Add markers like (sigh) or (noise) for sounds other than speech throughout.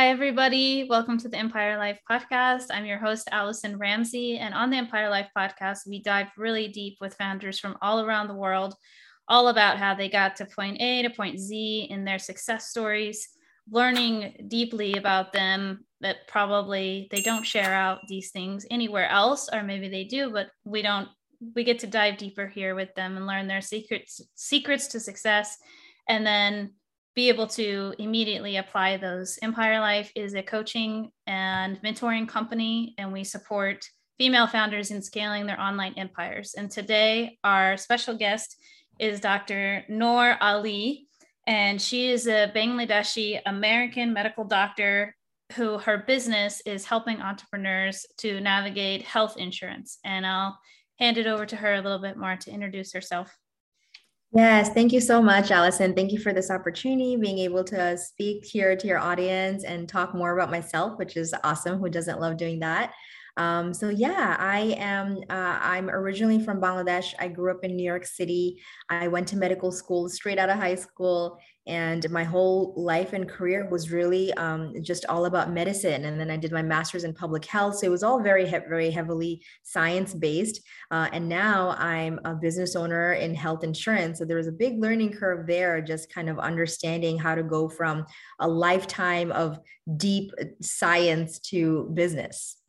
Hi, everybody. Welcome to the Empire Life podcast. I'm your host, Allison Ramsey. And on the Empire Life podcast, we dive really deep with founders from all around the world, all about how they got to point A to point Z in their success stories, learning deeply about them that probably they don't share out these things anywhere else, or maybe they do, but we don't. We get to dive deeper here with them and learn their secrets secrets to success and then be able to immediately apply those. Empire Life is a coaching and mentoring company, and we support female founders in scaling their online empires. And today, our special guest is Dr. Noor Ali, and she is a Bangladeshi American medical doctor who her business is helping entrepreneurs to navigate health insurance. And I'll hand it over to her a little bit more to introduce herself. Yes, thank you so much, Allison. Thank you for this opportunity, being able to speak here to your audience and talk more about myself, which is awesome. Who doesn't love doing that? Um, so yeah, I am. Uh, I'm originally from Bangladesh. I grew up in New York City. I went to medical school straight out of high school, and my whole life and career was really um, just all about medicine and then i did my master's in public health so it was all very very heavily science based uh, and now i'm a business owner in health insurance so there was a big learning curve there just kind of understanding how to go from a lifetime of deep science to business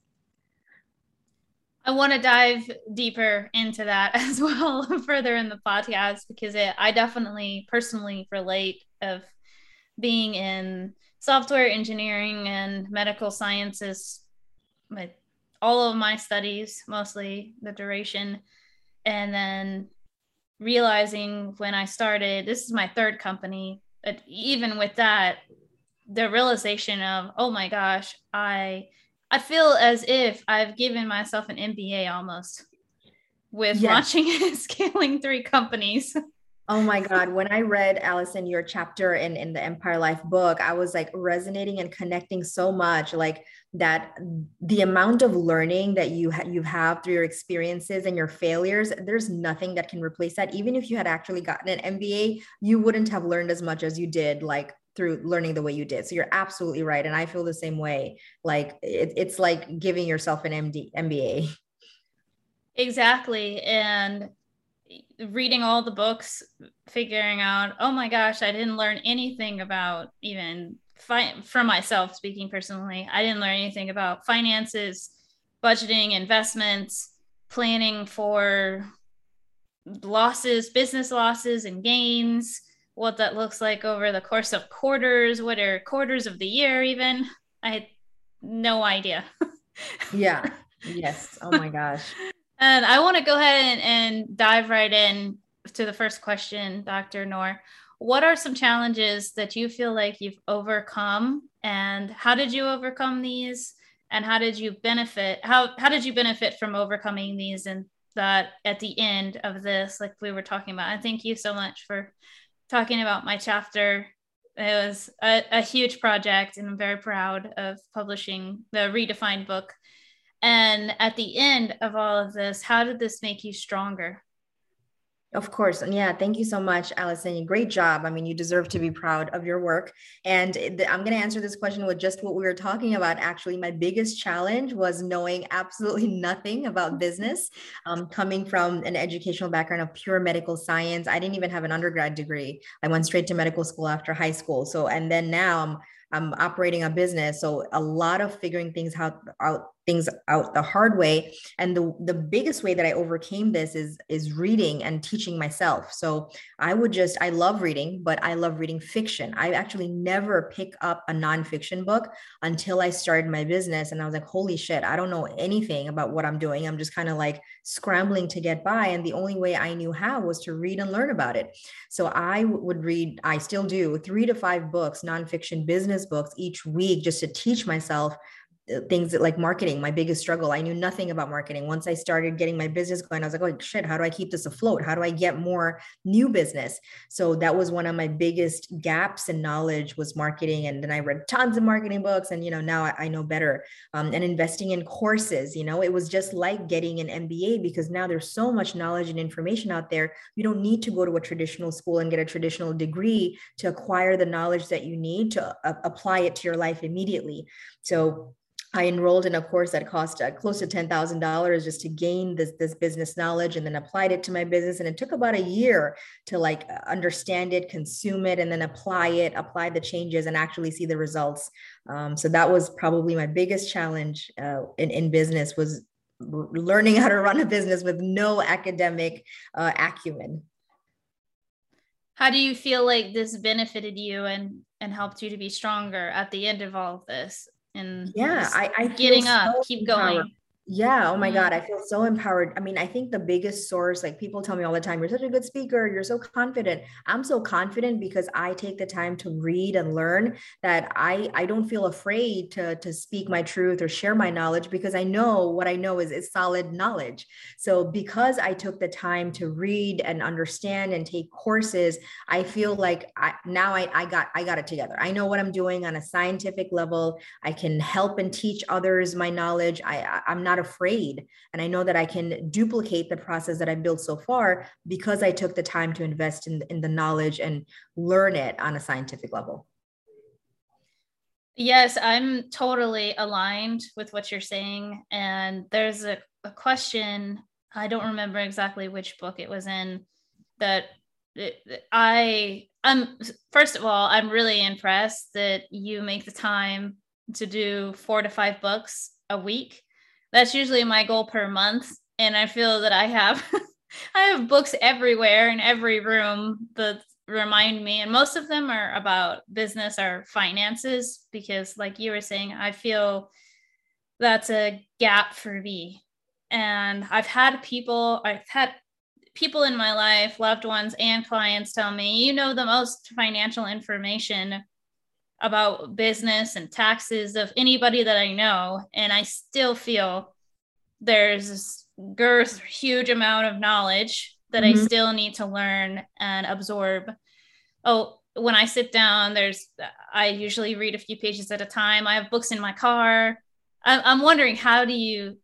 I want to dive deeper into that (laughs) as well further in the podcast because it, I definitely personally relate of being in software engineering and medical sciences with all of my studies mostly the duration and then realizing when I started this is my third company but even with that the realization of oh my gosh I I feel as if I've given myself an MBA almost with yes. launching (laughs) and scaling three companies. Oh my God. When I read Allison, your chapter in, in the Empire Life book, I was like resonating and connecting so much. Like that the amount of learning that you ha- you have through your experiences and your failures, there's nothing that can replace that. Even if you had actually gotten an MBA, you wouldn't have learned as much as you did like through learning the way you did. So you're absolutely right. And I feel the same way. Like it, it's like giving yourself an MD MBA. Exactly. And reading all the books, figuring out, oh my gosh, I didn't learn anything about even fi- from myself speaking personally. I didn't learn anything about finances, budgeting, investments, planning for losses, business losses and gains what that looks like over the course of quarters, what are quarters of the year, even. I had no idea. (laughs) yeah. Yes. Oh my gosh. and I want to go ahead and, and dive right in to the first question, Dr. Noor. What are some challenges that you feel like you've overcome, and how did you overcome these? And how did you benefit? How how did you benefit from overcoming these? And that at the end of this, like we were talking about. And thank you so much for talking about my chapter. It was a, a huge project, and I'm very proud of publishing the redefined book. And at the end of all of this, how did this make you stronger? Of course. And yeah, thank you so much, Allison. Great job. I mean, you deserve to be proud of your work. And I'm going to answer this question with just what we were talking about. Actually, my biggest challenge was knowing absolutely (laughs) nothing about business. Um, coming from an educational background of pure medical science, I didn't even have an undergrad degree. I went straight to medical school after high school. So, and then now I'm I'm operating a business. So a lot of figuring things out, out things out the hard way. And the the biggest way that i overcame this is is reading and teaching myself. So i would just i love reading but i love reading fiction. I actually never pick up a nonfiction book until i started my business. And i was like holy shit i don't know anything about what i'm doing. I'm just kind of like scrambling to get by. And the only way i knew how was to read and learn about it. So i would read i still do three to five books nonfiction business books each week just to teach myself things that like marketing, my biggest struggle. I knew nothing about marketing. Once I started getting my business going, I was like, oh shit, how do I keep this afloat? How do I get more new business? So that was one of my biggest gaps in knowledge was marketing. And then I read tons of marketing books and, you know, now I, I know better um, and investing in courses, you know, it was just like getting an MBA because now there's so much knowledge and information out there. You don't need to go to a traditional school and get a traditional degree to acquire the knowledge that you need to uh, apply it to your life immediately. So I enrolled in a course that cost uh, close to ten thousand dollars just to gain this this business knowledge, and then applied it to my business. And it took about a year to like uh, understand it, consume it, and then apply it, apply the changes, and actually see the results. Um, so that was probably my biggest challenge uh, in in business was learning how to run a business with no academic uh, acumen. How do you feel like this benefited you and and helped you to be stronger at the end of all of this? And yeah i, I getting up keep going yeah. Oh my mm-hmm. God. I feel so empowered. I mean, I think the biggest source, like people tell me all the time, you're such a good speaker. You're so confident. I'm so confident because I take the time to read and learn that I, I don't feel afraid to, to speak my truth or share my knowledge because I know what I know is, is solid knowledge. So because I took the time to read and understand and take courses, I feel like I, now I, I got, I got it together. I know what I'm doing on a scientific level. I can help and teach others my knowledge. I, I'm not afraid. And I know that I can duplicate the process that I've built so far because I took the time to invest in, in the knowledge and learn it on a scientific level. Yes, I'm totally aligned with what you're saying. And there's a, a question, I don't remember exactly which book it was in, that I I'm first of all, I'm really impressed that you make the time to do four to five books a week that's usually my goal per month and i feel that i have (laughs) i have books everywhere in every room that remind me and most of them are about business or finances because like you were saying i feel that's a gap for me. And i've had people i've had people in my life loved ones and clients tell me you know the most financial information about business and taxes of anybody that I know. And I still feel there's this girth, huge amount of knowledge that mm-hmm. I still need to learn and absorb. Oh, when I sit down, there's I usually read a few pages at a time. I have books in my car. I'm wondering how do you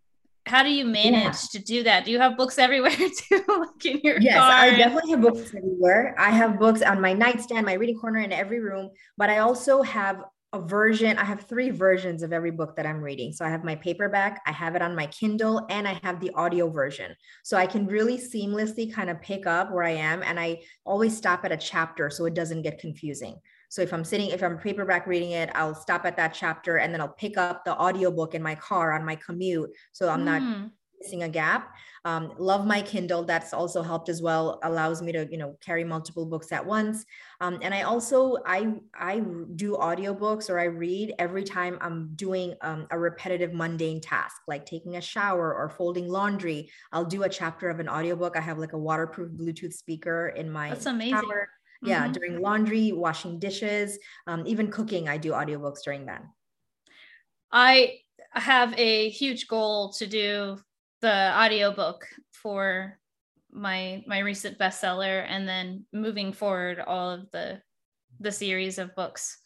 how do you manage yeah. to do that? Do you have books everywhere (laughs) too, like in your yes, car? I definitely have books everywhere. I have books on my nightstand, my reading corner in every room, but I also have a version. I have three versions of every book that I'm reading. So I have my paperback, I have it on my Kindle, and I have the audio version. So I can really seamlessly kind of pick up where I am, and I always stop at a chapter so it doesn't get confusing. So if I'm sitting, if I'm paperback reading it, I'll stop at that chapter and then I'll pick up the audiobook in my car on my commute. So I'm mm. not missing a gap. Um, love my Kindle. That's also helped as well. Allows me to, you know, carry multiple books at once. Um, and I also I I do audiobooks or I read every time I'm doing um, a repetitive mundane task, like taking a shower or folding laundry. I'll do a chapter of an audiobook. I have like a waterproof Bluetooth speaker in my That's amazing. Shower yeah mm-hmm. during laundry washing dishes um, even cooking i do audiobooks during that i have a huge goal to do the audiobook for my my recent bestseller and then moving forward all of the the series of books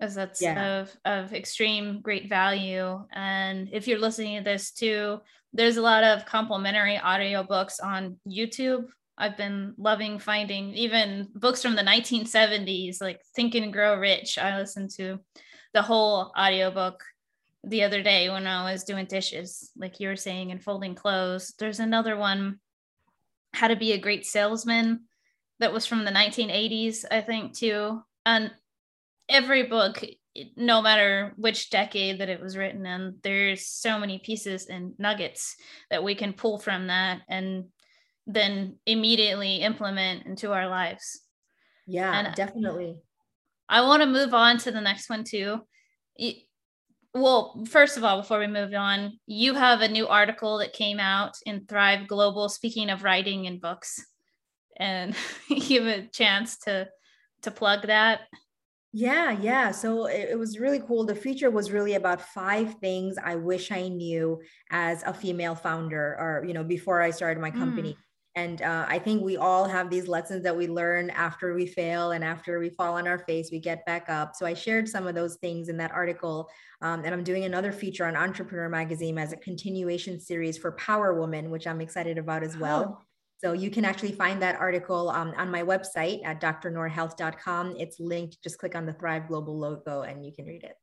as that's yeah. of of extreme great value and if you're listening to this too there's a lot of complimentary audiobooks on youtube I've been loving finding even books from the 1970s, like Think and Grow Rich. I listened to the whole audiobook the other day when I was doing dishes, like you were saying, and folding clothes. There's another one, How to Be a Great Salesman, that was from the 1980s, I think, too. And every book, no matter which decade that it was written in, there's so many pieces and nuggets that we can pull from that and then immediately implement into our lives. Yeah, and definitely. I want to move on to the next one too. Well, first of all, before we move on, you have a new article that came out in Thrive Global. Speaking of writing and books, and (laughs) give a chance to to plug that. Yeah, yeah. So it, it, was really cool. The feature was really about five things I wish I knew as a female founder or, you know, before I started my company. Mm. And uh, I think we all have these lessons that we learn after we fail and after we fall on our face, we get back up. So I shared some of those things in that article. Um, and I'm doing another feature on Entrepreneur Magazine as a continuation series for Power Woman, which I'm excited about as well. Oh. So you can actually find that article um, on my website at drnoorhealth.com. It's linked. Just click on the Thrive Global logo and you can read it.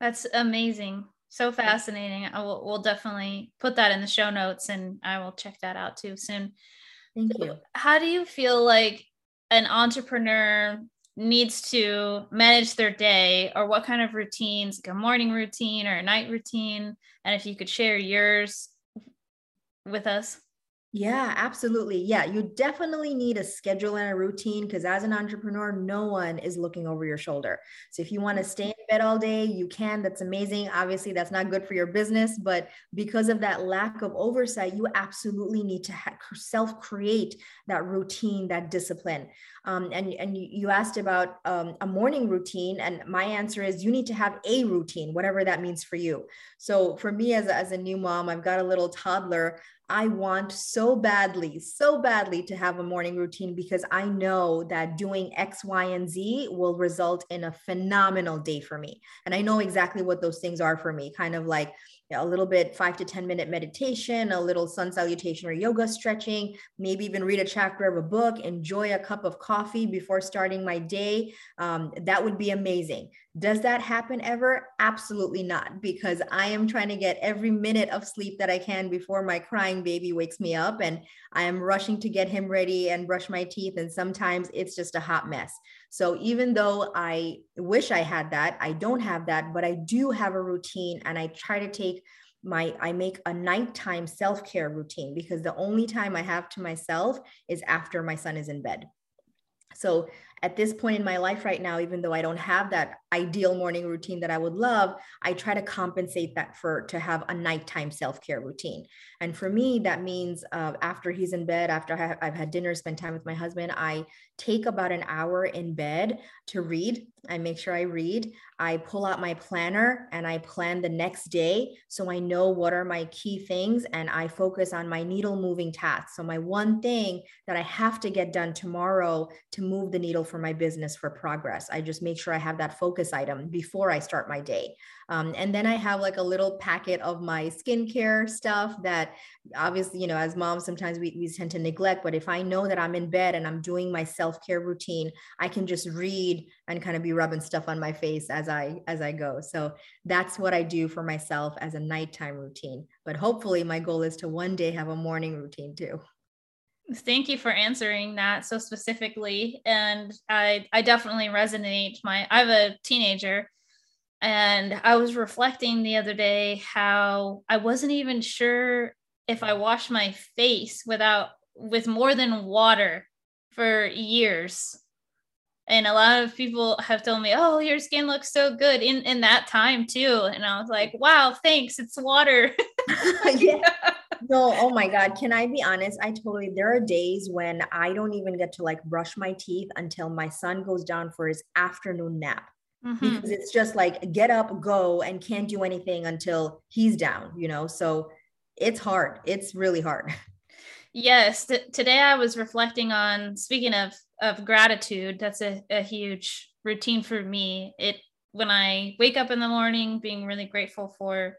That's amazing so fascinating. I will we'll definitely put that in the show notes and I will check that out too soon. Thank you. How do you feel like an entrepreneur needs to manage their day or what kind of routines, like a morning routine or a night routine? And if you could share yours with us. Yeah, absolutely. Yeah, you definitely need a schedule and a routine because as an entrepreneur, no one is looking over your shoulder. So if you want to stay in bed all day, you can. That's amazing. Obviously, that's not good for your business, but because of that lack of oversight, you absolutely need to ha- self create that routine, that discipline. Um, and and you asked about um, a morning routine, and my answer is you need to have a routine, whatever that means for you. So for me, as a, as a new mom, I've got a little toddler. I want so badly, so badly to have a morning routine because I know that doing X, Y, and Z will result in a phenomenal day for me. And I know exactly what those things are for me, kind of like a little bit five to 10 minute meditation, a little sun salutation or yoga stretching, maybe even read a chapter of a book, enjoy a cup of coffee before starting my day. Um, that would be amazing. Does that happen ever? Absolutely not, because I am trying to get every minute of sleep that I can before my crying baby wakes me up. And I am rushing to get him ready and brush my teeth. And sometimes it's just a hot mess. So even though I wish I had that, I don't have that, but I do have a routine and I try to take my I make a nighttime self-care routine because the only time I have to myself is after my son is in bed. So at this point in my life right now, even though I don't have that ideal morning routine that I would love, I try to compensate that for to have a nighttime self care routine. And for me, that means uh, after he's in bed, after I have, I've had dinner, spend time with my husband, I take about an hour in bed to read. I make sure I read. I pull out my planner and I plan the next day. So I know what are my key things and I focus on my needle moving tasks. So, my one thing that I have to get done tomorrow to move the needle for my business for progress. I just make sure I have that focus item before I start my day. Um, and then I have like a little packet of my skincare stuff that obviously, you know, as moms, sometimes we, we tend to neglect. But if I know that I'm in bed and I'm doing my self care routine, I can just read and kind of be rubbing stuff on my face as I as I go. So that's what I do for myself as a nighttime routine. But hopefully, my goal is to one day have a morning routine too. Thank you for answering that so specifically. And I I definitely resonate. My I have a teenager and I was reflecting the other day how I wasn't even sure if I washed my face without with more than water for years. And a lot of people have told me, "Oh, your skin looks so good in in that time too." And I was like, "Wow, thanks. It's water." (laughs) (laughs) yeah. No, oh my God. Can I be honest? I totally, there are days when I don't even get to like brush my teeth until my son goes down for his afternoon nap. Mm-hmm. Because it's just like get up, go, and can't do anything until he's down, you know? So it's hard. It's really hard. Yes. T- today I was reflecting on, speaking of, of gratitude, that's a, a huge routine for me. It, when I wake up in the morning, being really grateful for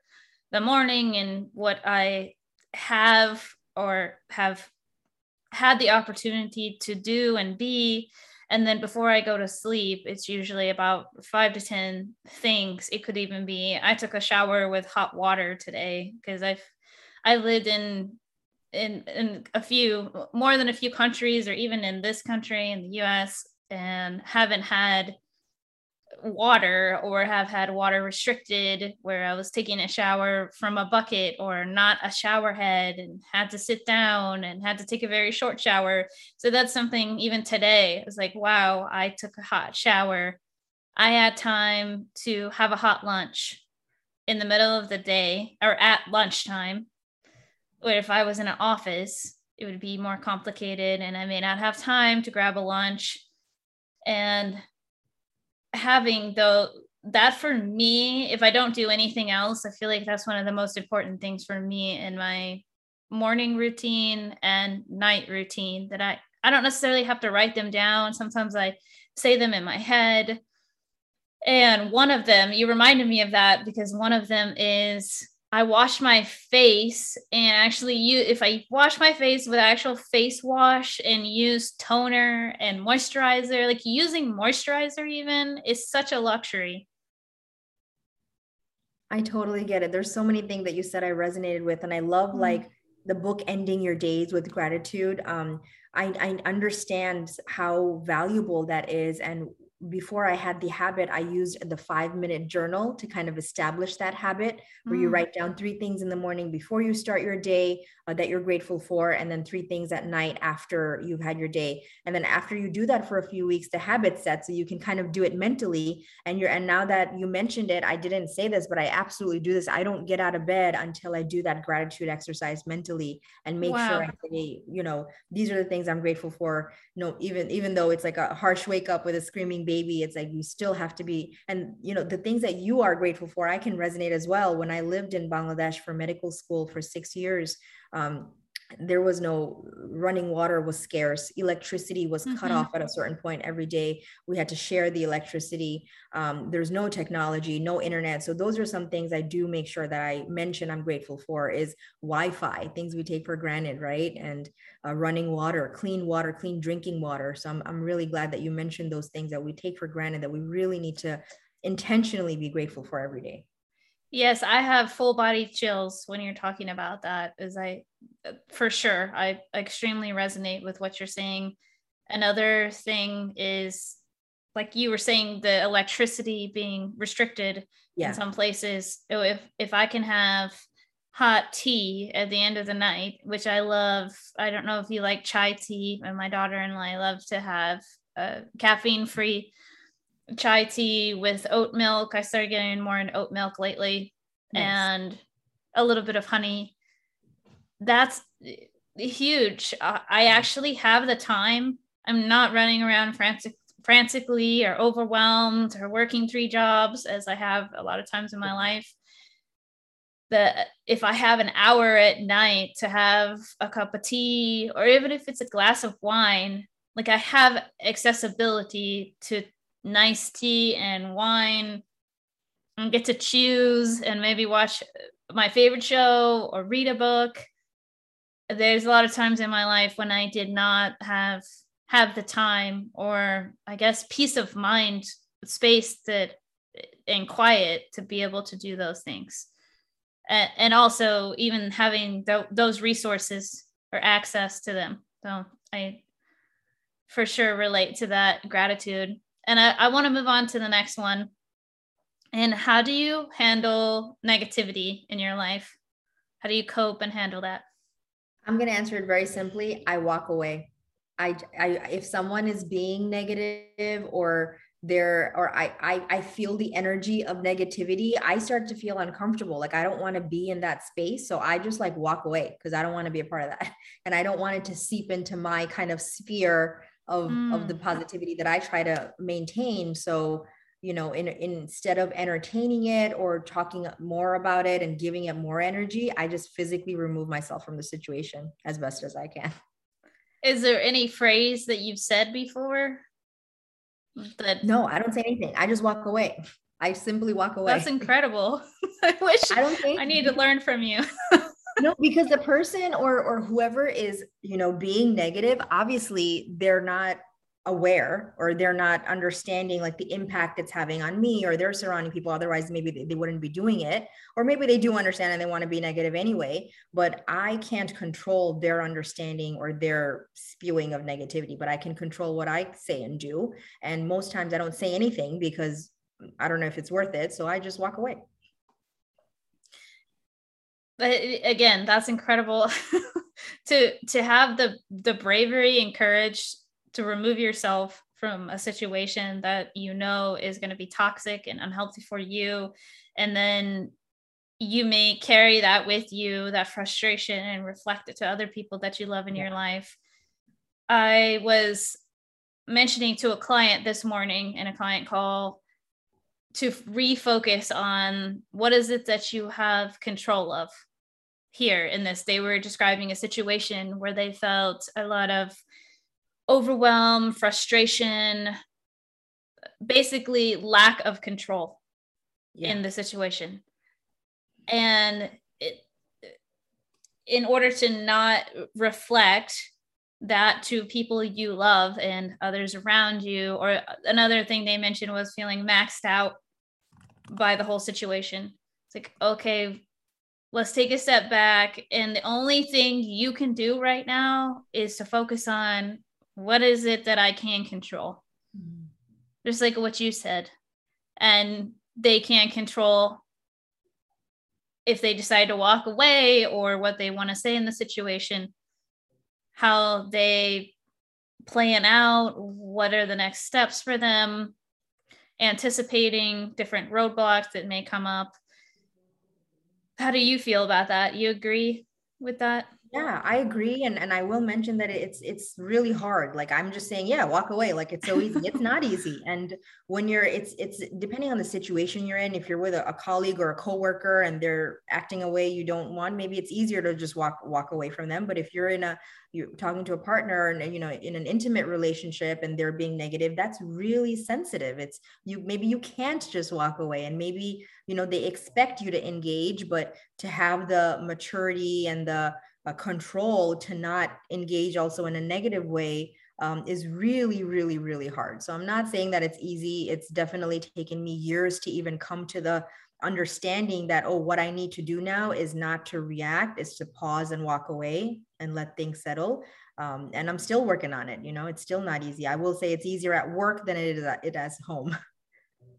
the morning and what I have or have had the opportunity to do and be. And then before i go to sleep it's usually about five to ten things. It could even be i took a shower with hot water today because i've i lived in in in a few more than a few countries or even in this country in the us and haven't had water or have had water restricted where I was taking a shower from a bucket or not a shower head and had to sit down and had to take a very short shower. So that's something even today. It's like, wow, I took a hot shower. I had time to have a hot lunch in the middle of the day or at lunchtime. Or if I was in an office, it would be more complicated and I may not have time to grab a lunch. And having though that for me, if I don't do anything else, I feel like that's one of the most important things for me in my morning routine and night routine that I I don't necessarily have to write them down. Sometimes I say them in my head. And one of them, you reminded me of that because one of them is I wash my face and actually you if I wash my face with actual face wash and use toner and moisturizer, like using moisturizer even is such a luxury. I totally get it. There's so many things that you said I resonated with and I love mm. like the book ending your days with gratitude. Um I, I understand how valuable that is and before I had the habit, I used the five minute journal to kind of establish that habit where mm. you write down three things in the morning before you start your day uh, that you're grateful for, and then three things at night after you've had your day. And then after you do that for a few weeks, the habit sets so you can kind of do it mentally. And you're, and now that you mentioned it, I didn't say this, but I absolutely do this. I don't get out of bed until I do that gratitude exercise mentally and make wow. sure I say, you know, these are the things I'm grateful for. no, even, even though it's like a harsh wake up with a screaming baby it's like you still have to be and you know the things that you are grateful for i can resonate as well. When i lived in bangladesh for medical school for six years um, there was no running water was scarce electricity was mm-hmm. cut off at a certain point every day. We had to share the electricity. Um, there's no technology no internet. So those are some things i do make sure that i mention i'm grateful for is wi-fi things we take for granted right? And uh, running water clean water clean drinking water. So I'm, I'm really glad that you mentioned those things that we take for granted that we really need to intentionally be grateful for every day. Yes, I have full body chills when you're talking about that. Is I for sure I extremely resonate with what you're saying. Another thing is like you were saying the electricity being restricted yeah. in some places. If if I can have hot tea at the end of the night, which I love. I don't know if you like chai tea, and my daughter and I love to have uh, caffeine free chai tea with oat milk. I started getting more in oat milk lately nice. and a little bit of honey. That's huge. I mm. actually have the time. I'm not running around frantic, frantically or overwhelmed or working three jobs as I have a lot of times in my mm. life. That if I have an hour at night to have a cup of tea or even if it's a glass of wine, like I have accessibility to nice tea and wine and get to choose and maybe watch my favorite show or read a book there's a lot of times in my life when i did not have have the time or i guess peace of mind space that and quiet to be able to do those things and, also even having th- those resources or access to them so i for sure relate to that gratitude and I, I want to move on to the next one. And how do you handle negativity in your life? How do you cope and handle that? I'm going to answer it very simply. I walk away. I, I if someone is being negative or there or I, I i feel the energy of negativity i start to feel uncomfortable like i don't want to be in that space so i just like walk away because i don't want to be a part of that (laughs) and i don't want it to seep into my kind of sphere of mm. of the mm. positivity that I try to maintain. So you know, in, in, instead of entertaining it or talking more about it and giving it more energy, I just physically remove myself from the situation as best as I can. Is there any phrase that you've said before? That no, I don't say anything. I just walk away. I simply walk away. That's incredible. (laughs) I wish I don't think I need to learn from you. (laughs) no because the person or or whoever is you know being negative obviously they're not aware or they're not understanding like the impact it's having on me or their surrounding people otherwise maybe they, they wouldn't be doing it. Or maybe they do understand and they want to be negative anyway but i can't control their understanding or their spewing of negativity but i can control what i say and do. And most times i don't say anything because i don't know if it's worth it so i just walk away. But again that's incredible (laughs) to to have the the bravery and courage to remove yourself from a situation that you know is going to be toxic and unhealthy for you and then you may carry that with you that frustration and reflect it to other people that you love in yeah. your life i was mentioning to a client this morning in a client call to refocus on what is it that you have control of here in this they were describing a situation where they felt a lot of overwhelm frustration basically lack of control yeah. in the situation. And it, in order to not reflect that to people you love and others around you or another thing they mentioned was feeling maxed out by the whole situation. It's like okay let's take a step back. And the only thing you can do right now is to focus on what is it that i can control? Mm-hmm. just like what you said. And they can't control if they decide to walk away or what they want to say in the situation how they plan out what are the next steps for them anticipating different roadblocks that may come up. How do you feel about that? You agree with that yeah i agree and and i will mention that it's it's really hard like i'm just saying yeah walk away like it's so easy it's not easy and when you're it's it's depending on the situation you're in if you're with a, a colleague or a coworker and they're acting a way you don't want maybe it's easier to just walk walk away from them but if you're in a you're talking to a partner and you know in an intimate relationship and they're being negative that's really sensitive it's you maybe you can't just walk away and maybe you know they expect you to engage but to have the maturity and the uh, control to not engage also in a negative way um, is really, really, really hard. So I'm not saying that it's easy. It's definitely taken me years to even come to the understanding that, oh, what I need to do now is not to react, is to pause and walk away and let things settle. Um, and I'm still working on it. You know, it's still not easy. I will say it's easier at work than it is at, it as home. (laughs)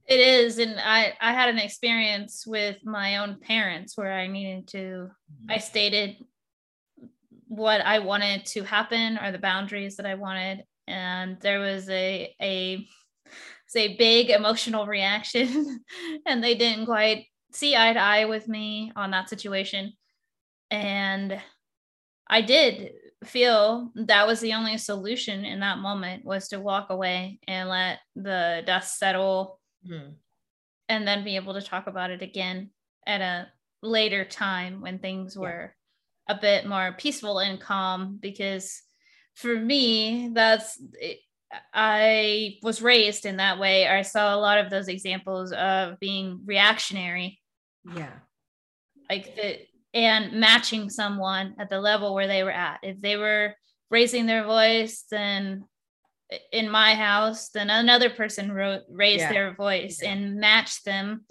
It is, and I I had an experience with my own parents where I needed to. I stated what I wanted to happen or the boundaries that I wanted. And there was a a say big emotional reaction (laughs) and they didn't quite see eye to eye with me on that situation. And I did feel that was the only solution in that moment was to walk away and let the dust settle mm-hmm. and then be able to talk about it again at a later time when things were a bit more peaceful and calm because for me that's i was raised in that way. I saw a lot of those examples of being reactionary. Yeah. Like the and matching someone at the level where they were at. If they were raising their voice then in my house then another person wrote, raised yeah. their voice yeah. and matched them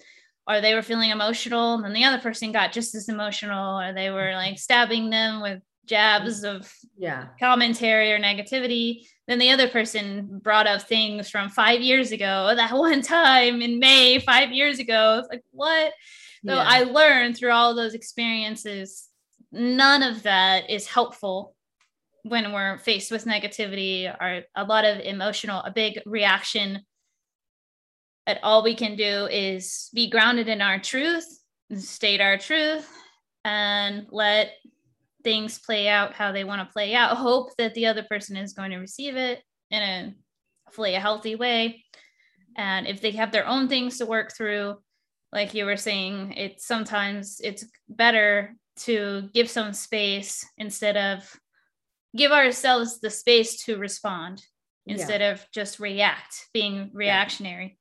or they were feeling emotional and then the other person got just as emotional or they were like mm-hmm. stabbing them with jabs mm-hmm. of yeah. commentary or negativity. Then the other person brought up things from five years ago (laughs) that one time in may five years ago. It's like what? So yeah. i learned through all those experiences none of that is helpful when we're faced with negativity or a lot of emotional a big reaction that all we can do is be grounded in our truth, state our truth, and let things play out how they want to play out. Hope that the other person is going to receive it in a hopefully a healthy way. And if they have their own things to work through, like you were saying, it's sometimes it's better to give some space instead of give ourselves the space to respond instead yeah. of just react, being reactionary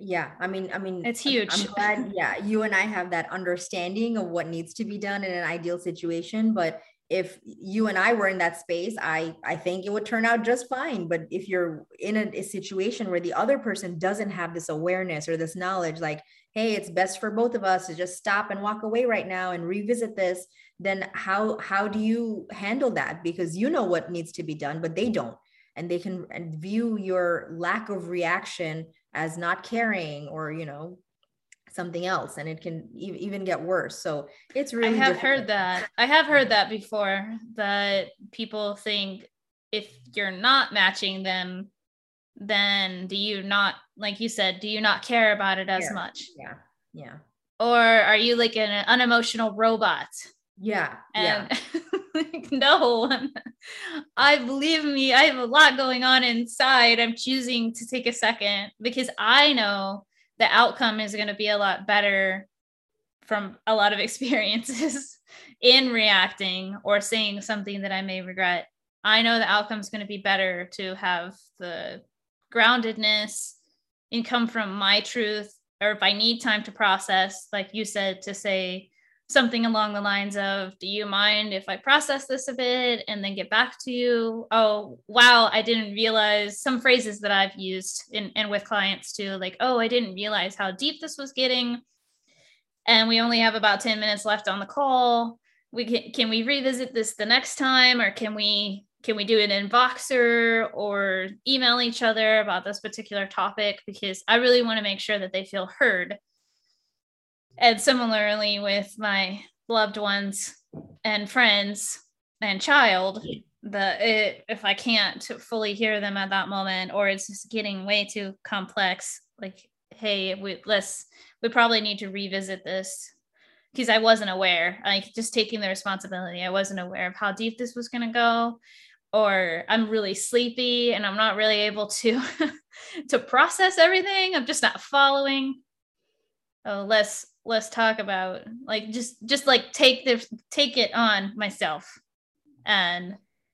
yeah i mean i mean it's huge i'm glad (laughs) yeah you and i have that understanding of what needs to be done in an ideal situation but if you and i were in that space i i think it would turn out just fine but if you're in a, a situation where the other person doesn't have this awareness or this knowledge like hey it's best for both of us to just stop and walk away right now and revisit this then how how do you handle that? Because you know what needs to be done but they don't and they can view your lack of reaction as not caring or you know something else and it can e- even get worse. So it's really i have difficult. heard that. I have heard that before that people think if you're not matching them then do you not like you said do you not care about it as yeah. much? Yeah. Yeah. Or are you like an unemotional robot Yeah. And yeah. (laughs) like, no, (laughs) I believe me, I have a lot going on inside. I'm choosing to take a second because I know the outcome is going to be a lot better from a lot of (laughs) experiences in reacting or saying something that I may regret. I know the outcome is going to be better to have the groundedness and come from my truth or if I need time to process, like you said, to say something along the lines of, Do you mind if I process this a bit and then get back to you? Oh, wow, I didn't realize some phrases that I've used in, and with clients too, like, Oh, I didn't realize how deep this was getting. And we only have about 10 minutes left on the call. We can, can we revisit this the next time or can we can we do it in Voxer or email each other about this particular topic? Because I really want to make sure that they feel heard. And similarly with my loved ones and friends and child, the it, if I can't fully hear them at that moment, or it's just getting way too complex, like, hey, we let's we probably need to revisit this because I wasn't aware, like just taking the responsibility. I wasn't aware of how deep this was going to go or I'm really sleepy and I'm not really able to (laughs) to process everything. I'm just not following. Oh, let's let's talk about like just just like take the take it on myself. And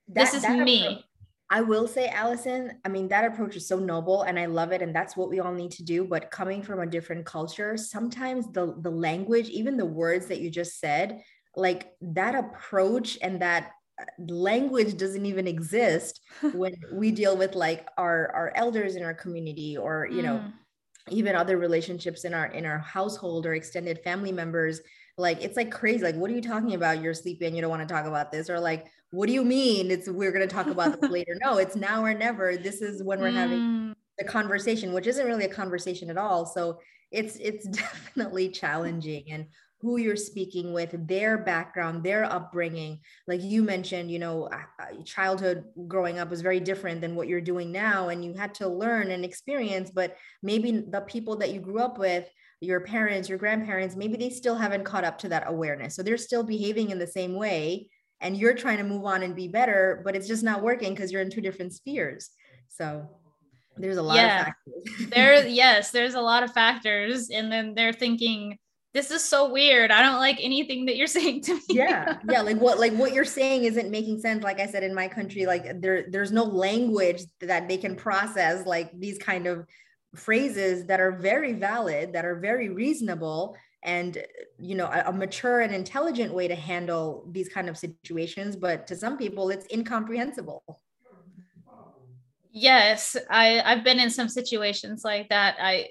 that, this is me. Approach, I will say, Allison, I mean, that approach is so noble and I love it. And that's what we all need to do. But coming from a different culture, sometimes the the language, even the words that you just said, like that approach and that language doesn't even exist (laughs) when we deal with like our our elders in our community or you know mm. Even other relationships in our in our household or extended family members like it's like crazy like what are you talking about? You're sleeping you don't want to talk about this or like what do you mean? It's we're going to talk about this later. (laughs) No it's now or never. This is when we're mm. having the conversation which isn't really a conversation at all. So it's it's (laughs) definitely challenging and who you're speaking with, their background, their upbringing. Like you mentioned, you know, childhood growing up was very different than what you're doing now. And you had to learn and experience, but maybe the people that you grew up with, your parents, your grandparents, maybe they still haven't caught up to that awareness. So they're still behaving in the same way. And you're trying to move on and be better, but it's just not working because you're in two different spheres. So there's a lot yeah. of factors. (laughs) there, yes, there's a lot of factors. And then they're thinking, this is so weird. I don't like anything that you're (laughs) saying to me. Yeah. (laughs) Yeah. Like what like what you're saying isn't making sense. Like I said in my country, like there there's no language that they can process like these kind of phrases that are very valid, that are very reasonable and you know a, a mature and intelligent way to handle these kind of situations but to some people it's incomprehensible yes i i've been in some situations like that i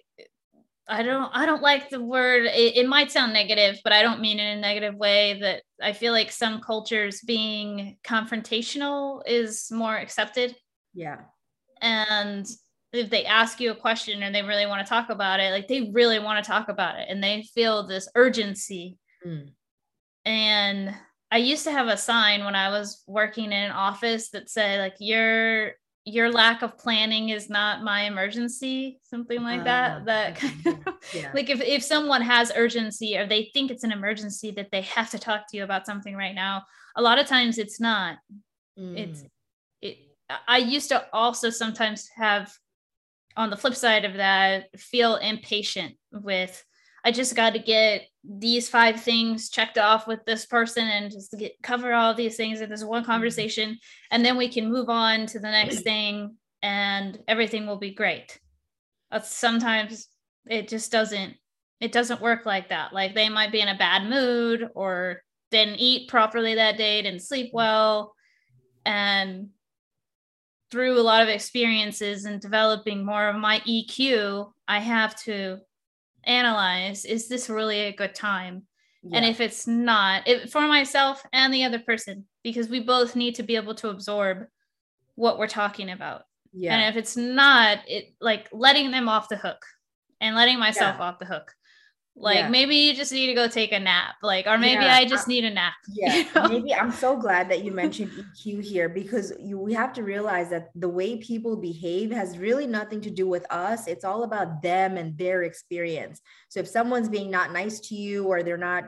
I don't I don't like the word it, it, might sound negative but I don't mean in a negative way that I feel like some cultures being confrontational is more accepted. Yeah. And if they ask you a question and they really want to talk about it, like they really want to talk about it and they feel this urgency. Mm. And I used to have a sign when I was working in an office that said like you're your lack of planning is not my emergency something like that uh, that kind of, (laughs) yeah. like if, if someone has urgency or they think it's an emergency that they have to talk to you about something right now a lot of times it's not mm. it's it i used to also sometimes have on the flip side of that feel impatient with I just got to get these five things checked off with this person and just get cover all these things in this one mm-hmm. conversation and then we can move on to the next mm-hmm. thing and everything will be great. But sometimes it just doesn't it doesn't work like that. Like they might be in a bad mood or didn't eat properly that day, didn't sleep mm-hmm. well and through a lot of experiences and developing more of my EQ, I have to analyze is this really a good time yeah. and if it's not it, for myself and the other person because we both need to be able to absorb what we're talking about yeah. and if it's not it like letting them off the hook and letting myself yeah. off the hook like yeah. maybe you just need to go take a nap like or maybe yeah, i just I, need a nap (laughs) yeah. you know? maybe i'm so glad that you mentioned eq here because you we have to realize that the way people behave has really nothing to do with us. It's all about them and their experience. So if someone's being not nice to you or they're not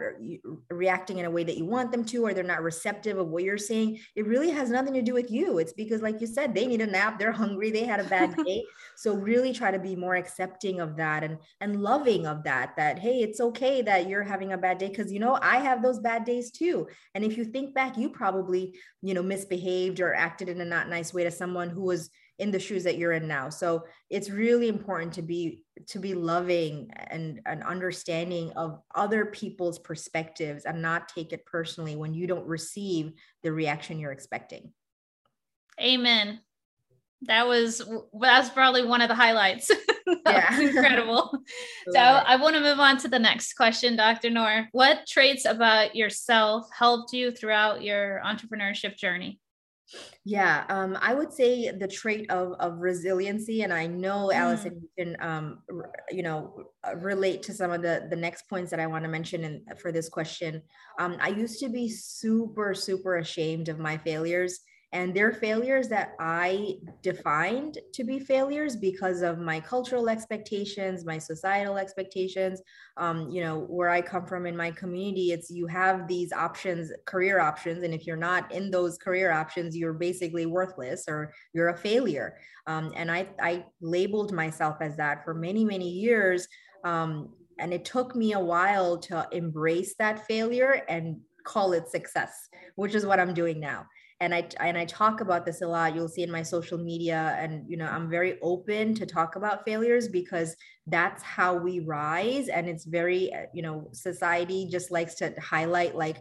reacting in a way that you want them to or they're not receptive of what you're saying it really has nothing to do with you. It's because like you said they need a nap they're hungry they had a bad (laughs) day. So really try to be more accepting of that and and loving of that that hey it's okay that you're having a bad day because you know i have those bad days too. And if you think back you probably you know misbehaved or acted in a not nice way to someone who was in the shoes that you're in now. So it's really important to be to be loving and an understanding of other people's perspectives and not take it personally when you don't receive the reaction you're expecting. Amen. That was that's probably one of the highlights (laughs) yeah. (laughs) incredible (laughs) so i want to move on to the next question dr noor what traits about yourself helped you throughout your entrepreneurship journey yeah, um, I would say the trait of of resiliency, and I know mm. Allison, you can um, you know relate to some of the the next points that I want to mention in, for this question. Um, I used to be super super ashamed of my failures and they're failures that i defined to be failures because of my cultural expectations my societal expectations. Um, you know where i come from in my community it's you have these options career options. And if you're not in those career options you're basically worthless or you're a failure. Um, and I, I labeled myself as that for many many years. Um, and it took me a while to embrace that failure and call it success which is what i'm doing now and I and I talk about this a lot. You'll see in my social media, and you know, I'm very open to talk about failures because that's how we rise. And it's very, uh, you know, society just likes to highlight like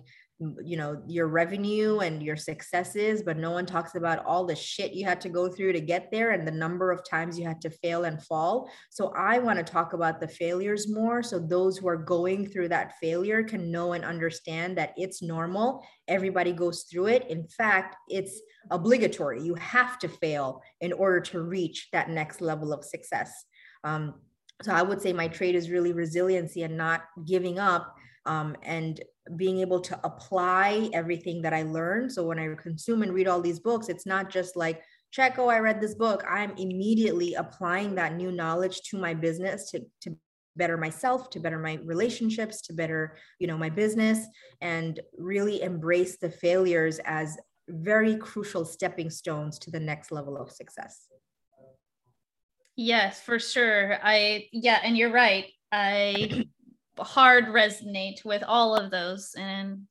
you know your revenue and your successes but no one talks about all the shit you had to go through to get there and the number of times you had to fail and fall. So i want to talk about the failures more so those who are going through that failure can know and understand that it's normal. Everybody goes through it. In fact it's obligatory. You have to fail in order to reach that next level of success. Um, so i would say my trait is really resiliency and not giving up um, and being able to apply everything that I learned. So when I consume and read all these books, it's not just like, check, oh, I read this book. I'm immediately applying that new knowledge to my business to, to better myself, to better my relationships, to better, you know, my business, and really embrace the failures as very crucial stepping stones to the next level of success. Yes, for sure. I, yeah, and you're right. I hard resonate with all of those. And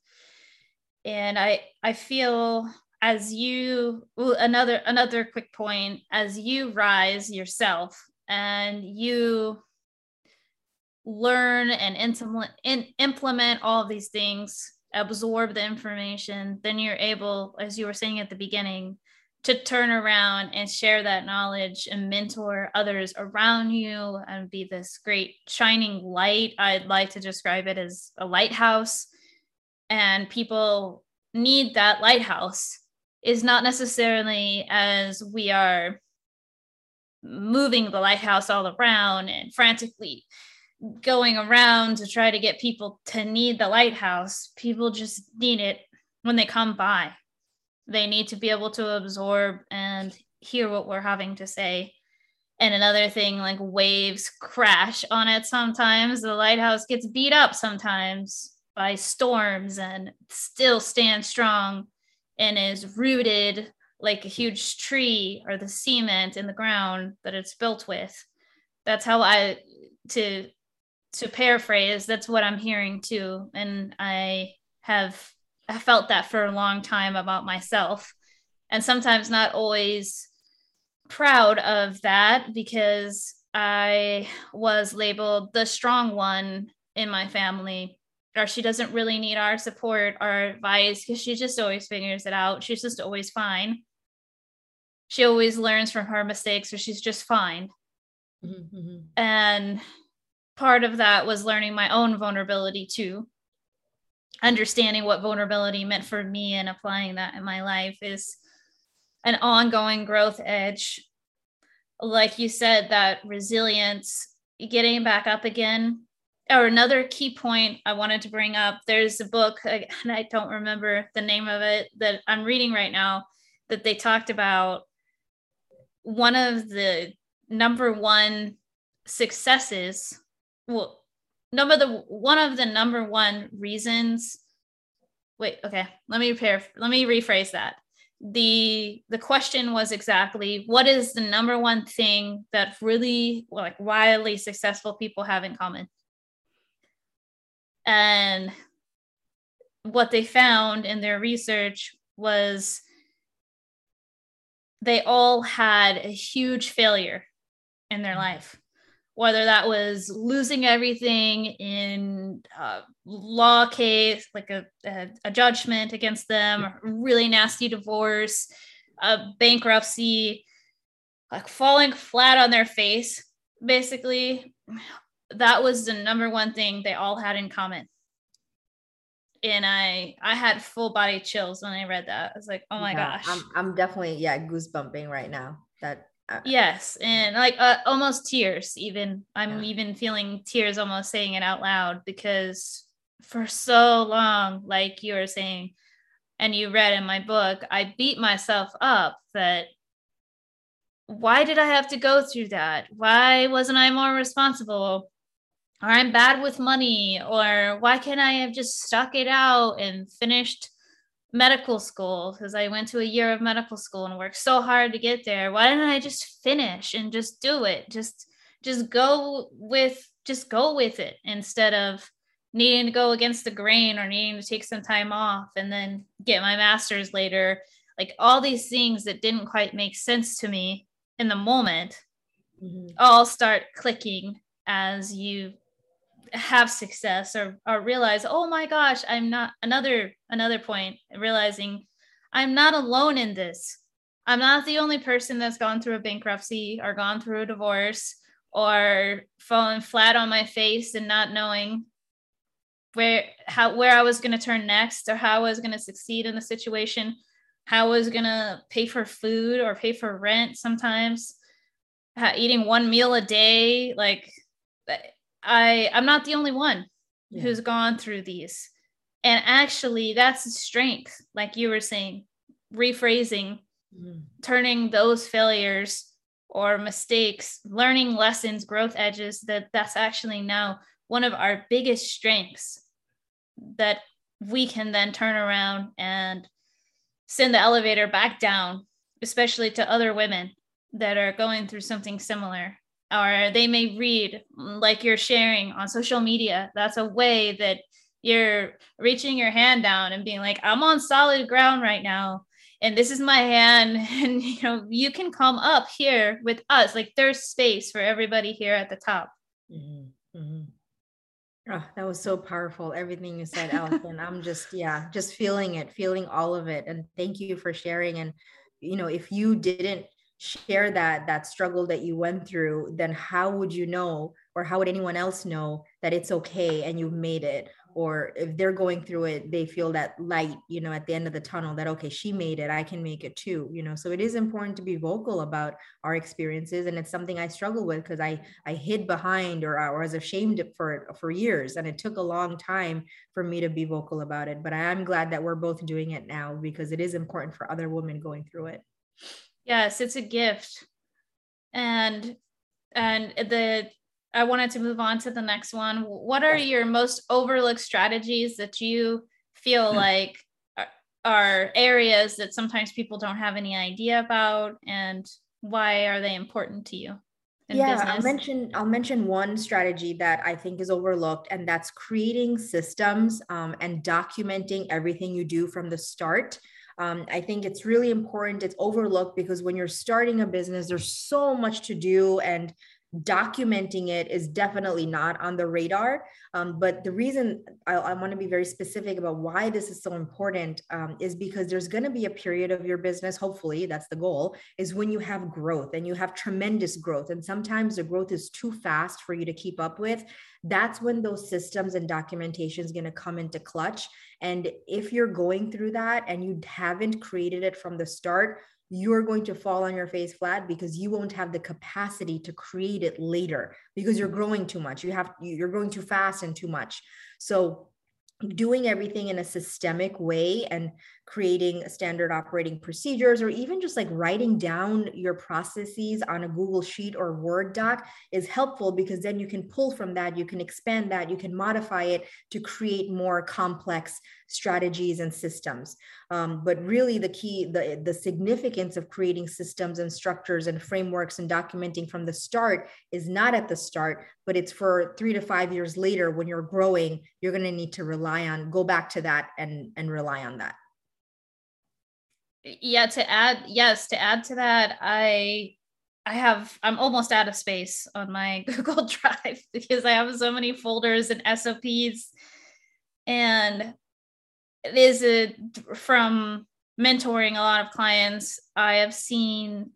and i i feel as you another another quick point as you rise yourself and you learn and implement in, implement all these things absorb the information then you're able as you were saying at the beginning to turn around and share that knowledge and mentor others around you and be this great shining light. I'd like to describe it as a lighthouse. And people need that lighthouse is not necessarily as we are moving the lighthouse all around and frantically going around to try to get people to need the lighthouse. People just need it when they come by they need to be able to absorb and hear what we're having to say. And another thing, like waves crash on it sometimes. The lighthouse gets beat up sometimes by storms and still stands strong and is rooted like a huge tree or the cement in the ground that it's built with. That's how I to to paraphrase, that's what I'm hearing too. And I have I felt that for a long time about myself and sometimes not always proud of that because I was labeled the strong one in my family or she doesn't really need our support or advice because she just always figures it out. She's just always fine. She always learns from her mistakes or she's just fine. Mm-hmm. mm-hmm. And part of that was learning my own vulnerability too understanding what vulnerability meant for me and applying that in my life is an ongoing growth edge like you said that resilience getting back up again or another key point I wanted to bring up. There's a book, and I don't remember the name of it that I'm reading right now that they talked about one of the number one successes well number the one of the number one reasons wait okay let me repair let me rephrase that. The the question was exactly what is the number one thing that really like wildly successful people have in common? And what they found in their research was they all had a huge failure in their mm. life whether that was losing everything in a law case like a, a, a judgment against them a really nasty divorce a bankruptcy like falling flat on their face basically that was the number one thing they all had in common. And i i had full body chills when i read that. I was like oh my yeah, gosh. I'm, I'm definitely yeah goosebumping right now that uh, yes and like uh, almost tears even. I'm yeah. even feeling tears almost saying it out loud because for so long like you were saying and you read in my book i beat myself up that why did i have to go through that? Why wasn't i more responsible? Or i'm bad with money? Or why can't i have just stuck it out and finished medical school because I went to a year of medical school and worked so hard to get there. Why didn't I just finish and just do it? Just just go with just go with it instead of needing to go against the grain or needing to take some time off and then get my master's later. Like all these things that didn't quite make sense to me in the moment mm-hmm. all start clicking as you have success or or realize oh my gosh i'm not another another point realizing i'm not alone in this. I'm not the only person that's gone through a bankruptcy or gone through a divorce or fallen flat on my face and not knowing where how where i was going to turn next or how i was going to succeed in the situation how i was going to pay for food or pay for rent sometimes eating one meal a day like I I'm not the only one yeah. who's gone through these. And actually that's the strength, like you were saying, rephrasing, mm-hmm. turning those failures or mistakes, learning lessons, growth edges, that that's actually now one of our biggest strengths that we can then turn around and send the elevator back down, especially to other women that are going through something similar or they may read like you're sharing on social media. That's a way that you're reaching your hand down and being like i'm on solid ground right now and this is my hand. (laughs) And you know you can come up here with us. Like there's space for everybody here at the top. Mm-hmm. Mm-hmm. Oh, that was so powerful everything you said Allison. I'm just yeah just feeling it feeling all of it. And thank you for sharing. And you know if you didn't share that that struggle that you went through then how would you know or how would anyone else know that it's okay and you've made it? Or if they're going through it they feel that light you know at the end of the tunnel that okay she made it i can make it too you know? So it is important to be vocal about our experiences and it's something i struggle with because i i hid behind or i was ashamed for for years and it took a long time for me to be vocal about it but i am glad that we're both doing it now because it is important for other women going through it Yes, it's a gift. And and the I wanted to move on to the next one. What are your most overlooked strategies that you feel hmm. like are, are areas that sometimes people don't have any idea about and why are they important to you? yeah business? i'll mention i'll mention one strategy that i think is overlooked and that's creating systems um, and documenting everything you do from the start um, I think it's really important. It's overlooked because when you're starting a business, there's so much to do and documenting it is definitely not on the radar. Um, but the reason I, I want to be very specific about why this is so important um, is because there's going to be a period of your business, hopefully, that's the goal, is when you have growth and you have tremendous growth. And sometimes the growth is too fast for you to keep up with. That's when those systems and documentation is going to come into clutch. And if you're going through that and you haven't created it from the start, you're going to fall on your face flat because you won't have the capacity to create it later because you're mm-hmm. growing too much. You have you're growing too fast and too much. So doing everything in a systemic way and creating standard operating procedures or even just like writing down your processes on a Google Sheet or Word doc is helpful because then you can pull from that, you can expand that, you can modify it to create more complex strategies and systems. Um, but really, the key, the, the significance of creating systems and structures and frameworks and documenting from the start is not at the start, but it's for three to five years later when you're growing, you're going to need to rely on, go back to that and, and rely on that yeah to add yes to add to that i i have i'm almost out of space on my (laughs) google drive because i have so many folders and sops and it is a from mentoring a lot of clients i have seen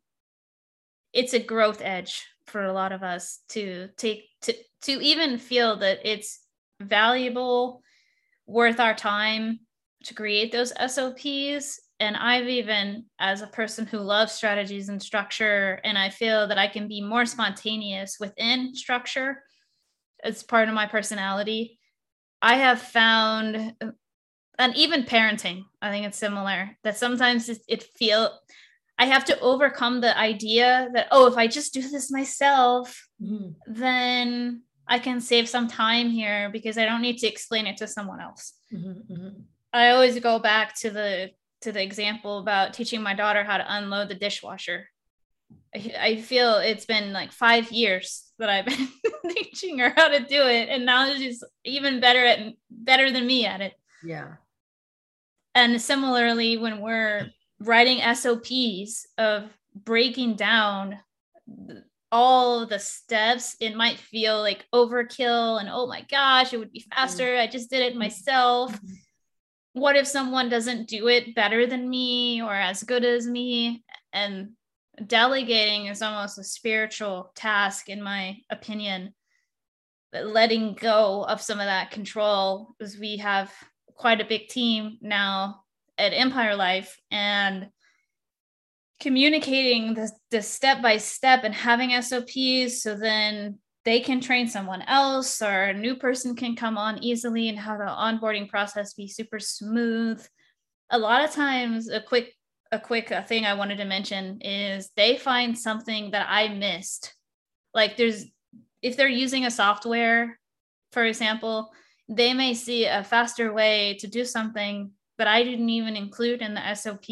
it's a growth edge for a lot of us to take to to even feel that it's valuable worth our time to create those sops and I've even, as a person who loves strategies and structure, and I feel that I can be more spontaneous within structure as part of my personality. I have found, and even parenting, I think it's similar, that sometimes it feel I have to overcome the idea that, oh, if I just do this myself, mm-hmm. then I can save some time here because I don't need to explain it to someone else. Mm-hmm, mm-hmm. I always go back to the to the example about teaching my daughter how to unload the dishwasher. I, I feel it's been like five years that I've been (laughs) teaching her how to do it, and now she's even better at better than me at it. Yeah. And similarly, when we're writing SOPs of breaking down all the steps, it might feel like overkill and oh my gosh, it would be faster. Mm-hmm. I just did it myself. What if someone doesn't do it better than me or as good as me? And delegating is almost a spiritual task in my opinion. But letting go of some of that control because we have quite a big team now at empire life and communicating the, the step by step and having sops so then they can train someone else or a new person can come on easily and have the onboarding process be super smooth. A lot of times a quick a quick thing i wanted to mention is they find something that i missed. Like there's if they're using a software for example they may see a faster way to do something that i didn't even include in the sop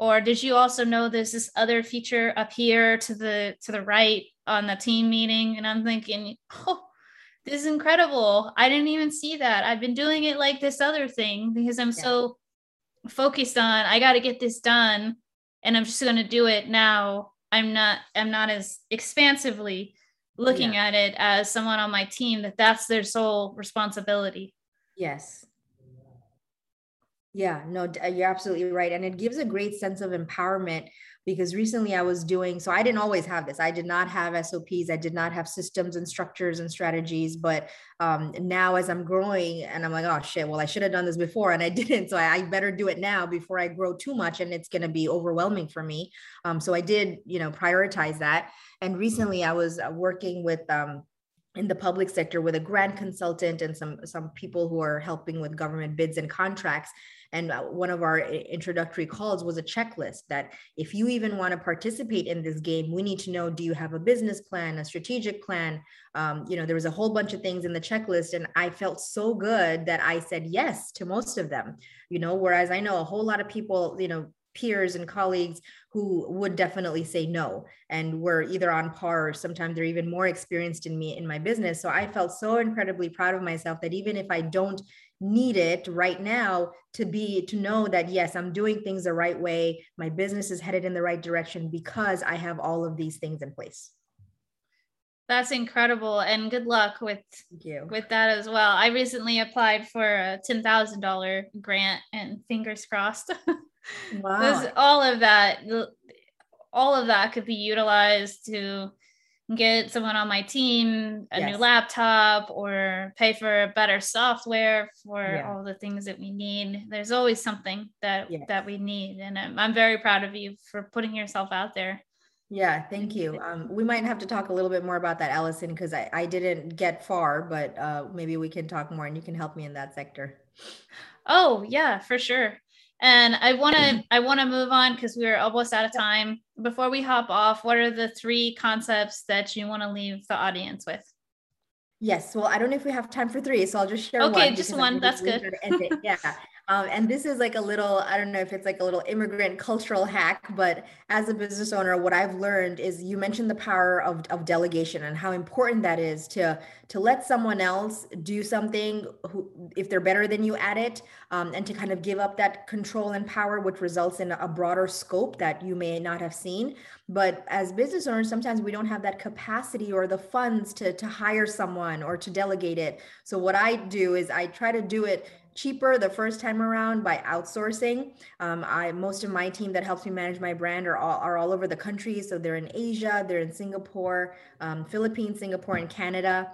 or did you also know there's this other feature up here to the to the right on the team meeting and I'm thinking, oh, this is incredible. I didn't even see that. I've been doing it like this other thing because I'm yeah. so focused on I got to get this done and I'm just going to do it now. I'm not I'm not as expansively looking yeah. at it as someone on my team that that's their sole responsibility. Yes. Yeah, no, you're absolutely right. And it gives a great sense of empowerment because recently I was doing, so I didn't always have this. I did not have SOPs, I did not have systems and structures and strategies. But um, now as I'm growing and I'm like, oh shit, well, I should have done this before and I (laughs) didn't. So I, I better do it now before I grow too much and it's going to be overwhelming for me. Um, so I did, you know, prioritize that. And recently I was uh, working with, um, in the public sector with a grant consultant and some some people who are helping with government bids and contracts and uh, one of our introductory calls was a checklist that if you even want to participate in this game, we need to know do you have a business plan, a strategic plan? Um, you know, there was a whole bunch of things in the checklist, and I felt so good that I said yes to most of them. You know, whereas I know a whole lot of people, you know, peers and colleagues who would definitely say no and were either on par or sometimes they're even more experienced in me in my business. So i felt so incredibly proud of myself that even if i don't need it right now to be to know that yes i'm doing things the right way my business is headed in the right direction because i have all of these things in place. That's incredible and good luck with with that as well. I recently applied for a $10000 grant and fingers crossed (laughs) wow. all of that all of that could be utilized to get someone on my team a yes. new laptop or pay for better software for yeah. all the things that we need there's always something that yes. that we need and I'm, I'm very proud of you for putting yourself out there yeah, thank you. Um, we might have to talk a little bit more about that, Allison, because I, I didn't get far, but uh, maybe we can talk more and you can help me in that sector. Oh, yeah, for sure. And I want to I want to move on because we're almost out of time. Before we hop off, what are the three concepts that you want to leave the audience with? Yes. Well, I don't know if we have time for three, so I'll just share okay, one. just one. That's good. yeah. (laughs) Um, and this is like a little, I don't know if it's like a little immigrant cultural hack, but as a business owner, what I've learned is you mentioned the power of, of delegation and how important that is to, to let someone else do something who, if they're better than you at it, um, and to kind of give up that control and power, which results in a broader scope that you may not have seen. But as business owners, sometimes we don't have that capacity or the funds to, to hire someone or to delegate it. So what I do is I try to do it cheaper the first time around by outsourcing. Um, I most of my team that helps me manage my brand are all are all over the country. So they're in Asia, they're in Singapore, um, Philippines, Singapore, and Canada.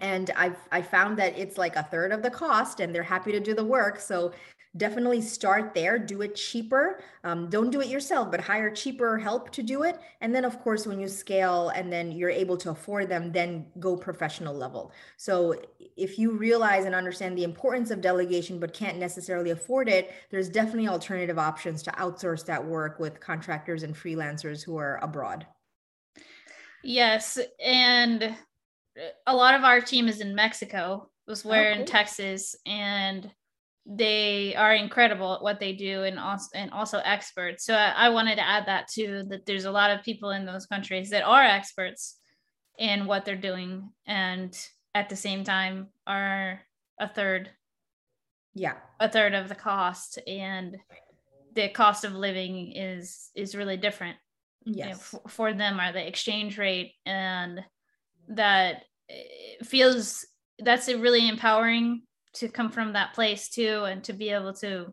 And I've I found that it's like a third of the cost, and they're happy to do the work. So definitely start there do it cheaper. Um, don't do it yourself but hire cheaper help to do it. And then of course when you scale and then you're able to afford them then go professional level. So if you realize and understand the importance of delegation but can't necessarily afford it there's definitely alternative options to outsource that work with contractors and freelancers who are abroad. Yes and a lot of our team is in mexico was where oh, cool. in texas and they are incredible at what they do and also and also experts. So I, I, wanted to add that too that there's a lot of people in those countries that are experts in what they're doing and at the same time are a third yeah. a third of the cost and the cost of living is is really different. Yes you know, f- for them are the exchange rate and that eh, feels that's a really empowering to come from that place too and to be able to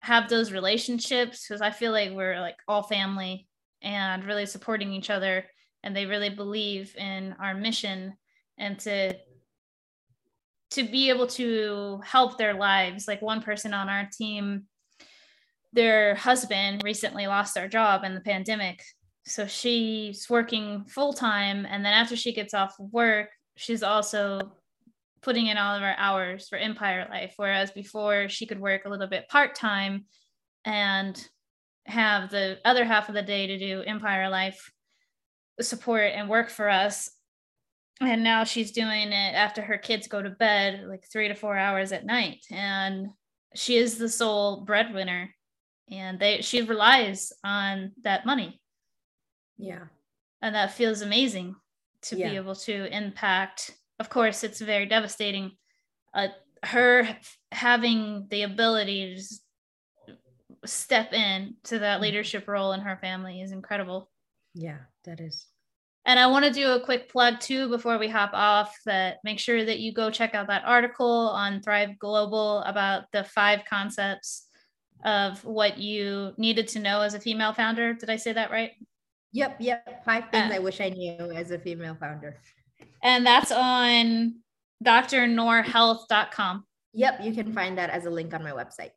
have those relationships because I feel like we're like all family and really supporting each other and they really believe in our mission and to to be able to help their lives. Like one person on our team their husband recently lost their job in the pandemic. So she's working full time and then after she gets off work she's also putting in all of our hours for Empire Life. Whereas before she could work a little bit part time and have the other half of the day to do Empire Life support and work for us. And now she's doing it after her kids go to bed, like three to four hours at night. And she is the sole breadwinner and they she relies on that money. Yeah. And that feels amazing to yeah. be able to impact of course, it's very devastating. Uh, her having the ability to step in to that mm-hmm. leadership role in her family is incredible. Yeah, that is. And I want to do a quick plug too before we hop off that make sure that you go check out that article on Thrive Global about the five concepts of what you needed to know as a female founder. Did I say that right? Yep, yep. Five things uh, I wish I knew as a female founder and that's on drnoorhealth.com. Yep, you can find that as a link on my website.